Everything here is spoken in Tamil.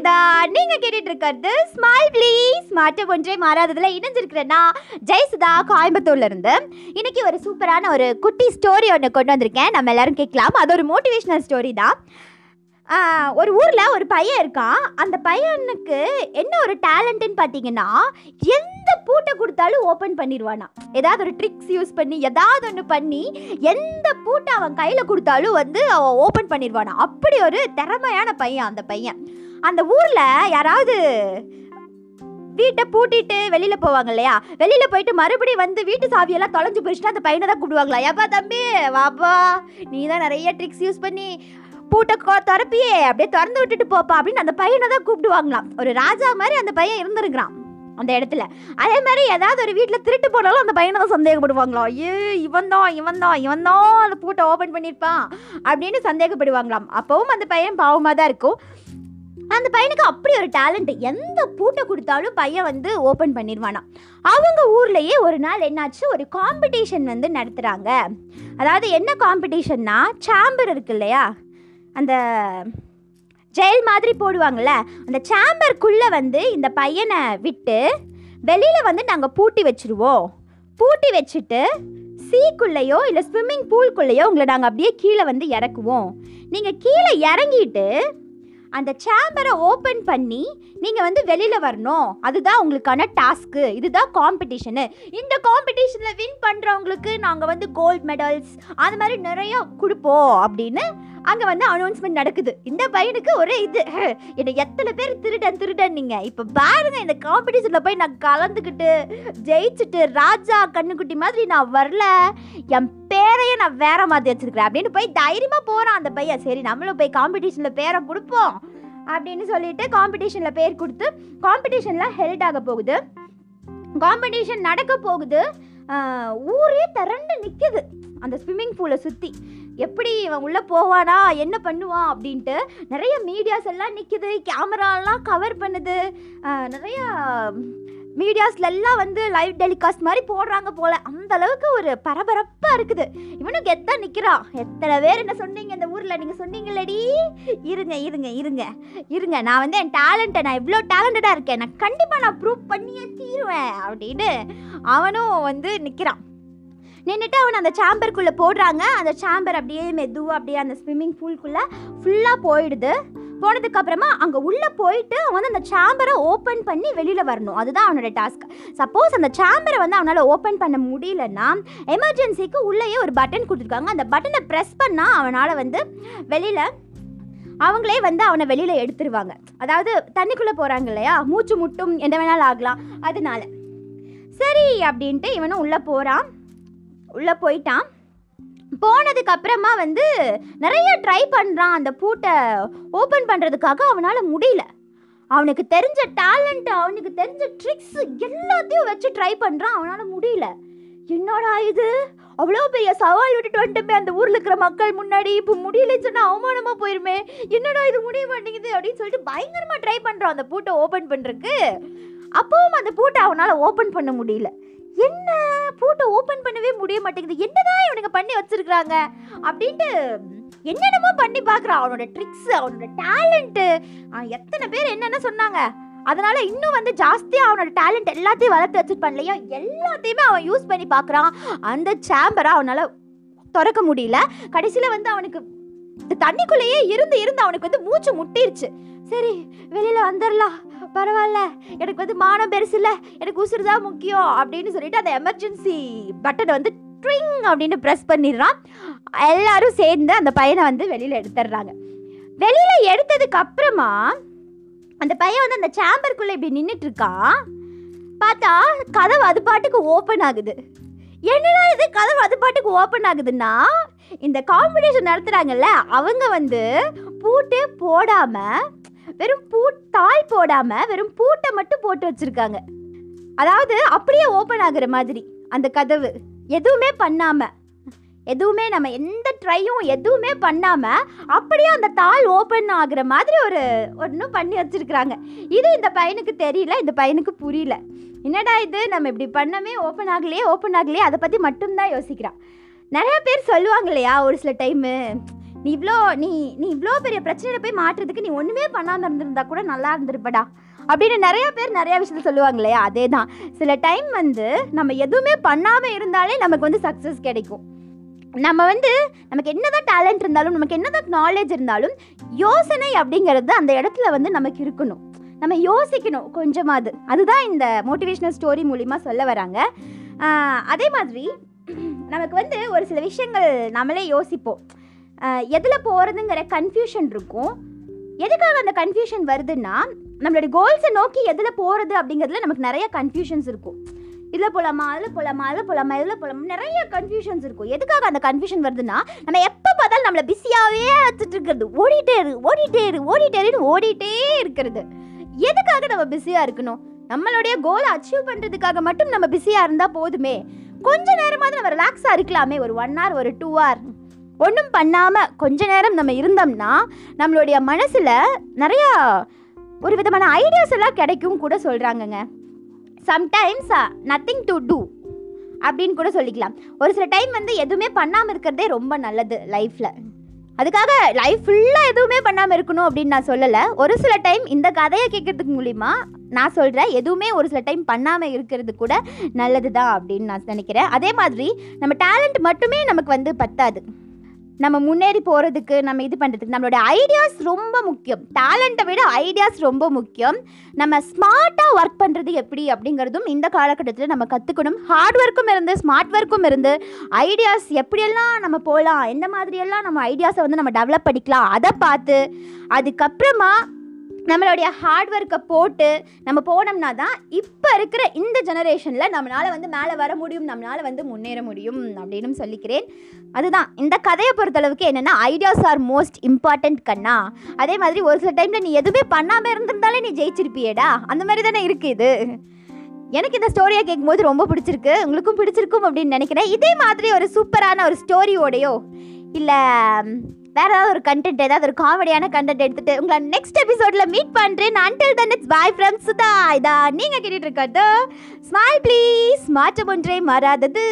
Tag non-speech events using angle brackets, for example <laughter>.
ஜெயசுதா நீங்க கேட்டுட்டு இருக்கிறது ஸ்மைல் ப்ளீஸ் மாற்றம் ஒன்றே மாறாததுல இணைஞ்சிருக்கிறேன்னா ஜெயசுதா கோயம்புத்தூர்ல இருந்து இன்னைக்கு ஒரு சூப்பரான ஒரு குட்டி ஸ்டோரி ஒன்று கொண்டு வந்திருக்கேன். நம்ம எல்லாரும் கேட்கலாம். அது ஒரு மோட்டிவேஷனல் ஸ்டோரி தான். ஒரு ஊரில் ஒரு பையன் இருக்கான். அந்த பையனுக்கு என்ன ஒரு டேலண்ட்டுன்னு பார்த்தீங்கன்னா எந்த பூட்டை கொடுத்தாலும் ஓப்பன் பண்ணிடுவானா ஏதாவது ஒரு ட்ரிக்ஸ் யூஸ் பண்ணி ஏதாவது ஒன்று பண்ணி எந்த பூட்டை அவன் கையில் கொடுத்தாலும் வந்து அவன் ஓப்பன் பண்ணிடுவானா அப்படி ஒரு திறமையான பையன் அந்த பையன். அந்த ஊரில் யாராவது வீட்டை பூட்டிட்டு வெளியில போவாங்க இல்லையா? வெளியில போயிட்டு மறுபடியும் வந்து வீட்டு சாவியெல்லாம் தொலைஞ்சு போயிடுச்சுன்னா அந்த பையனை தான் கூப்பிடுவாங்களா? ஏப்பா தம்பி வாப்பா நீ தான் நிறைய ட்ரிக்ஸ் யூஸ் பண்ணி பூட்டை கோ திறப்பியே அப்படியே திறந்து விட்டுட்டு போப்பா அப்படின்னு அந்த பையனை தான் கூப்பிடுவாங்களாம். ஒரு ராஜா மாதிரி அந்த பையன் இருந்திருக்கிறான் அந்த இடத்துல. அதே மாதிரி ஏதாவது ஒரு வீட்டில் திருட்டு போனாலும் அந்த பையனை தான் சந்தேகப்படுவாங்களாம். ஐயோ இவன் தான் இவன் தான் இவன் தான் அந்த பூட்டை ஓப்பன் பண்ணியிருப்பான் அப்படின்னு சந்தேகப்படுவாங்களாம். அப்பவும் அந்த பையன் பாவமாக தான் இருக்கும். அந்த பையனுக்கு அப்படி ஒரு டேலண்ட் எந்த பூட்டை கொடுத்தாலும் பையன் வந்து ஓப்பன் பண்ணிடுவானா அவங்க ஊர்லேயே ஒரு நாள் என்னாச்சு ஒரு காம்படிஷன் வந்து நடத்துகிறாங்க அதாவது என்ன காம்படிஷன்னா சாம்பர் இருக்கு இல்லையா? அந்த ஜெயில் மாதிரி போடுவாங்கள்ல அந்த சாம்பருக்குள்ளே வந்து இந்த பையனை விட்டு வெளியில் வந்து நாங்கள் பூட்டி வச்சுருவோம். பூட்டி வச்சுட்டு சீக்குள்ளேயோ இல்லை ஸ்விம்மிங் பூல்குள்ளேயோ உங்களை நாங்கள் அப்படியே கீழே வந்து இறக்குவோம். நீங்கள் கீழே இறங்கிட்டு அந்த சேம்பரை ஓப்பன் பண்ணி நீங்கள் வந்து வெளியில் வரணும். அதுதான் உங்களுக்கான டாஸ்க்கு இதுதான் காம்படிஷனு இந்த காம்படிஷனில் வின் பண்ணுறவங்களுக்கு நாங்கள் வந்து கோல்ட் மெடல்ஸ் அது மாதிரி நிறையா கொடுப்போம் அப்படின்னு அங்கே வந்து அனௌன்ஸ்மெண்ட் நடக்குது. இந்த பையனுக்கு ஒரே இது. <laughs> என்னை எத்தனை பேர் திருடன் திருடன் நீங்கள் இப்போ பாருங்க இந்த காம்படிஷனில் போய் நான் கலந்துக்கிட்டு ஜெயிச்சுட்டு ராஜா கண்ணுக்குட்டி மாதிரி நான் வரல. என் பேரையே நான் வேற மாதிரி வச்சிருக்கிறேன். அப்படின்னு போய் தைரியமாக போகிறான் அந்த பையன். சரி நம்மளும் போய் காம்படிஷனில் பேரை கொடுப்போம். அப்படின்னு சொல்லிட்டு காம்படிஷனில் பேர் கொடுத்து காம்படிஷனில் ஹெல்ட் ஆக போகுது. காம்படிஷன் நடக்க போகுது. ஊரே திரண்டு நிற்குது அந்த ஸ்விம்மிங் பூலை சுற்றி எப்படி இவன் உள்ளே போவானா? என்ன பண்ணுவான்? அப்படின்ட்டு நிறைய மீடியாஸ் எல்லாம் நிற்குது கேமராலாம் கவர் பண்ணுது. நிறையா மீடியாஸ்லெல்லாம் மீடியாஸ்ல எல்லாம் வந்து லைவ் டெலிகாஸ்ட் மாதிரி போடுறாங்க போல. அந்த அளவுக்கு ஒரு பரபரப்பாக இருக்குது. இவனுக்கு எத்தான் நிற்கிறான் எத்தனை பேர் என்ன சொன்னீங்க இந்த ஊரில்? நீங்கள் சொன்னீங்களடி இருங்க இருங்க இருங்க. இருங்க நான் வந்து என் டேலண்ட்டை நான் இவ்வளோ டேலண்டடாக இருக்கேன். நான் கண்டிப்பாக நான் ப்ரூவ் பண்ணியே தீருவேன். அப்படின்னு அவனும் வந்து நிற்கிறான் நின்றுட்டு அவனை அந்த சாம்பருக்குள்ளே போடுறாங்க. அந்த சாம்பர் அப்படியே மெதுவாக அப்படியே அந்த ஸ்விம்மிங் பூல்குள்ளே ஃபுல்லாக போயிடுது. போனதுக்கு அப்புறமா அங்கே உள்ளே போயிட்டு அவன் வந்து அந்த சாம்பரை ஓப்பன் பண்ணி வெளியில் வரணும். அதுதான் அவனோட டாஸ்க் சப்போஸ் அந்த சாம்பரை வந்து அவனால் ஓப்பன் பண்ண முடியலன்னா எமர்ஜென்சிக்கு உள்ளேயே ஒரு பட்டன் கொடுத்துருக்காங்க. அந்த பட்டனை ப்ரெஸ் பண்ணால் அவனால் வந்து வெளியில் அவங்களே வந்து அவனை வெளியில் எடுத்துருவாங்க. அதாவது தண்ணிக்குள்ளே போகிறாங்க இல்லையா? மூச்சு முட்டும் என்ன வேணாலும் ஆகலாம். அதனால சரி அப்படின்ட்டு இவனும் உள்ளே போகிறான் உள்ளே போயிட்டான். போனதுக்கு அப்புறமா வந்து நிறைய ட்ரை பண்ணுறான் அந்த பூட்டை ஓப்பன் பண்ணுறதுக்காக அவனால் முடியல. அவனுக்கு தெரிஞ்ச டேலண்ட் அவனுக்கு தெரிஞ்ச ட்ரிக்ஸ் எல்லாத்தையும் வச்சு ட்ரை பண்ணுறான் அவனால் முடியல. என்னடா இது? அவ்வளோ பெரிய சவால் விட்டுட்டு வந்துட்டுமே அந்த ஊரில் இருக்கிற மக்கள் முன்னாடி. இப்போ முடியலன்னு சொன்னால் அவமானமாக போயிருமே. என்னடா இது முடிய மாட்டேங்குது அப்படின்னு சொல்லிட்டு பயங்கரமாக ட்ரை பண்ணுறான் அந்த பூட்டை ஓப்பன் பண்ணுறதுக்கு அப்பவும் அந்த பூட்டை அவனால் ஓப்பன் பண்ண முடியல. என்ன? பூட்டை ஓப்பன் பண்ணவே முடிய மாட்டேங்குது. என்னதான் இவனுங்க பண்ணி வச்சிருக்கிறாங்க? அப்படின்ட்டு என்னென்னமோ பண்ணி பார்க்குறான் அவனோட ட்ரிக்ஸ் அவனோட டேலண்ட்டு எத்தனை பேர் என்னென்ன சொன்னாங்க? அதனால இன்னும் வந்து ஜாஸ்தியாக அவனோட டேலண்ட் எல்லாத்தையும் வளர்த்து வச்சிருப்பான் இல்லையா? எல்லாத்தையுமே அவன் யூஸ் பண்ணி பார்க்குறான். அந்த சேம்பரை அவனால் திறக்க முடியல. கடைசியில் வந்து அவனுக்கு இந்த தண்ணிக்குள்ளேயே இருந்து இருந்து அவனுக்கு வந்து மூச்சு முட்டிருச்சு. சரி வெளியில் வந்துடலாம் பரவாயில்ல. எனக்கு வந்து மானம் பெருசு இல்லை எனக்கு உசுறு தான் முக்கியம் அப்படின்னு சொல்லிட்டு அந்த எமர்ஜென்சி பட்டனை வந்து ட்ரிங் அப்படின்னு ப்ரெஸ் பண்ணிடுறான். எல்லாரும் சேர்ந்து அந்த பையனை வந்து வெளியில் எடுத்துடுறாங்க. வெளியில் எடுத்ததுக்கு அப்புறமா அந்த பையன் வந்து அந்த சேம்பருக்குள்ளே இப்படி நின்றுட்டு இருக்கான் பார்த்தா கதவு அது பாட்டுக்கு ஓப்பன் ஆகுது. என்னடா இது? கதவு அது பாட்டுக்கு ஓப்பன் ஆகுதுன்னா இந்த காம்படிஷன் நடத்துகிறாங்கல்ல அவங்க வந்து பூட்டே போடாமல் வெறும் பூ தாள் போடாமல் வெறும் பூட்டை மட்டும் போட்டு வச்சுருக்காங்க. அதாவது அப்படியே ஓப்பன் ஆகுற மாதிரி அந்த கதவு. எதுவுமே பண்ணாமல் எதுவுமே நம்ம எந்த ட்ரையும் எதுவுமே பண்ணாமல் அப்படியே அந்த தாள் ஓப்பன் ஆகுற மாதிரி ஒரு ஒன்றும் பண்ணி வச்சுருக்குறாங்க. இது இந்த பையனுக்கு தெரியல இந்த பையனுக்கு புரியல. என்னடா இது? நம்ம இப்படி பண்ணமே ஓப்பன் ஆகலையே ஓப்பன் ஆகலையே அதை பற்றி மட்டும்தான் யோசிக்கிறான். நிறைய பேர் சொல்லுவாங்க இல்லையா ஒரு சில டைமு நீ இவ்வளோ நீ நீ இவ்வளோ பெரிய பிரச்சனையில போய் மாட்டுறதுக்கு நீ ஒன்றுமே பண்ணாமல் இருந்திருந்தா கூட நல்லா இருந்திருப்படா. அப்படின்னு நிறைய பேர் நிறைய விஷயத்தில் சொல்லுவாங்க இல்லையா? அதே தான் சில டைம் வந்து நம்ம எதுவுமே பண்ணாமல் இருந்தாலே நமக்கு வந்து சக்ஸஸ் கிடைக்கும். நம்ம வந்து நமக்கு என்னதான் டேலண்ட் இருந்தாலும் நமக்கு என்னதான் நாலேஜ் இருந்தாலும் யோசனை அப்படிங்கிறது அந்த இடத்துல வந்து நமக்கு இருக்கணும். நம்ம யோசிக்கணும் கொஞ்சமாவது. அதுதான் இந்த மோட்டிவேஷ்னல் ஸ்டோரி மூலிமா சொல்ல வராங்க. அதே மாதிரி நமக்கு வந்து ஒரு சில விஷயங்கள் நம்மளே யோசிப்போம். எதில் போகிறதுங்கிற கன்ஃபியூஷன் இருக்கும். எதுக்காக அந்த கன்ஃபியூஷன் வருதுன்னா நம்மளுடைய கோல்ஸை நோக்கி எதில் போகிறது அப்படிங்கிறதுல நமக்கு நிறைய கன்ஃபியூஷன்ஸ் இருக்கும். இதில் போகலாமா அதில் போகலாமா அதில் போகலாமா இதில் போகலாமா நிறைய கன்ஃபியூஷன்ஸ் இருக்கும். எதுக்காக அந்த கன்ஃபியூஷன் வருதுன்னா நம்ம எப்போ பார்த்தாலும் நம்மளை பிஸியாகவே வச்சுட்டு இருக்கிறது. ஓடிட்டே இரு ஓடிட்டே இரு ஓடிட்டே இருன்னு ஓடிட்டே இருக்கிறது. எதுக்காக நம்ம பிஸியாக இருக்கணும்? நம்மளுடைய கோலை அச்சீவ் பண்ணுறதுக்காக மட்டும் நம்ம பிஸியாக இருந்தால் போதுமே. கொஞ்ச நேரமாவது நம்ம ரிலாக்ஸாக இருக்கலாமே. ஒரு ஒன் ஹவர் ஒரு டூ ஹவர் ஒன்றும் பண்ணாமல் கொஞ்ச நேரம் நம்ம இருந்தோம்னா நம்மளுடைய மனசில் நிறையா ஒரு விதமான ஐடியாஸ் எல்லாம் கிடைக்கும் கூட சொல்கிறாங்கங்க சம்டைம்ஸ் நத்திங் டு டூ அப்படின்னு கூட சொல்லிக்கலாம். ஒரு சில டைம் வந்து எதுவுமே பண்ணாமல் இருக்கிறதே ரொம்ப நல்லது லைஃப்பில் அதுக்காக லைஃப் ஃபுல்லாக எதுவுமே பண்ணாமல் இருக்கணும் அப்படின்னு நான் சொல்லலை. ஒரு சில டைம் இந்த கதையை கேட்கறதுக்கு மூலிமா நான் சொல்கிறேன் எதுவுமே ஒரு சில டைம் பண்ணாமல் இருக்கிறது கூட நல்லது தான் அப்படின்னு நான் நினைக்கிறேன். அதே மாதிரி நம்ம டேலண்ட் மட்டுமே நமக்கு வந்து பத்தாது. நம்ம முன்னேறி போகிறதுக்கு நம்ம இது பண்ணுறதுக்கு நம்மளோட ஐடியாஸ் ரொம்ப முக்கியம். டேலண்ட்டை விட ஐடியாஸ் ரொம்ப முக்கியம். நம்ம ஸ்மார்ட்டாக ஒர்க் பண்ணுறது எப்படி அப்படிங்கிறதும் இந்த காலகட்டத்தில் நம்ம கற்றுக்கணும் ஹார்ட் ஒர்க்கும் இருந்து ஸ்மார்ட் ஒர்க்கும் இருந்து ஐடியாஸ் எப்படியெல்லாம் நம்ம போகலாம் எந்த மாதிரியெல்லாம் நம்ம ஐடியாஸை வந்து நம்ம டெவலப் பண்ணிக்கலாம் அதை பார்த்து அதுக்கப்புறமா நம்மளுடைய ஹார்ட் ஒர்க்கை போட்டு நம்ம போனோம்னா தான் இப்போ இருக்கிற இந்த ஜெனரேஷனில் நம்மளால் வந்து மேலே வர முடியும் நம்மளால் வந்து முன்னேற முடியும் அப்படின்னு சொல்லிக்கிறேன். அதுதான். இந்த கதையை பொறுத்தளவுக்கு என்னென்னா ஐடியாஸ் ஆர் மோஸ்ட் இம்பார்ட்டண்ட் கண்ணா. அதே மாதிரி ஒரு சில டைமில் நீ எதுவுமே பண்ணாமல் இருந்திருந்தாலே நீ ஜெயிச்சிருப்பியேடா. அந்த மாதிரி தானே இருக்குது இது. எனக்கு இந்த ஸ்டோரியை கேட்கும்போது ரொம்ப பிடிச்சிருக்கு. உங்களுக்கும் பிடிச்சிருக்கும் அப்படின்னு நினைக்கிறேன். இதே மாதிரி ஒரு சூப்பரான ஒரு ஸ்டோரியோடையோ இல்லை வேற ஏதாவது ஒரு கண்டென்ட் ஏதாவது ஒரு காமெடியான கண்டென்ட் எடுத்துட்டு உங்களை நெக்ஸ்ட் எபிசோட்ல மீட் பண்றேன். Until then it's bye from Sudha இதா நீங்க கேட்டுட்டு இருக்கிறது. ஸ்மைல் ப்ளீஸ் மாற்றம் ஒன்றே மாறாதது.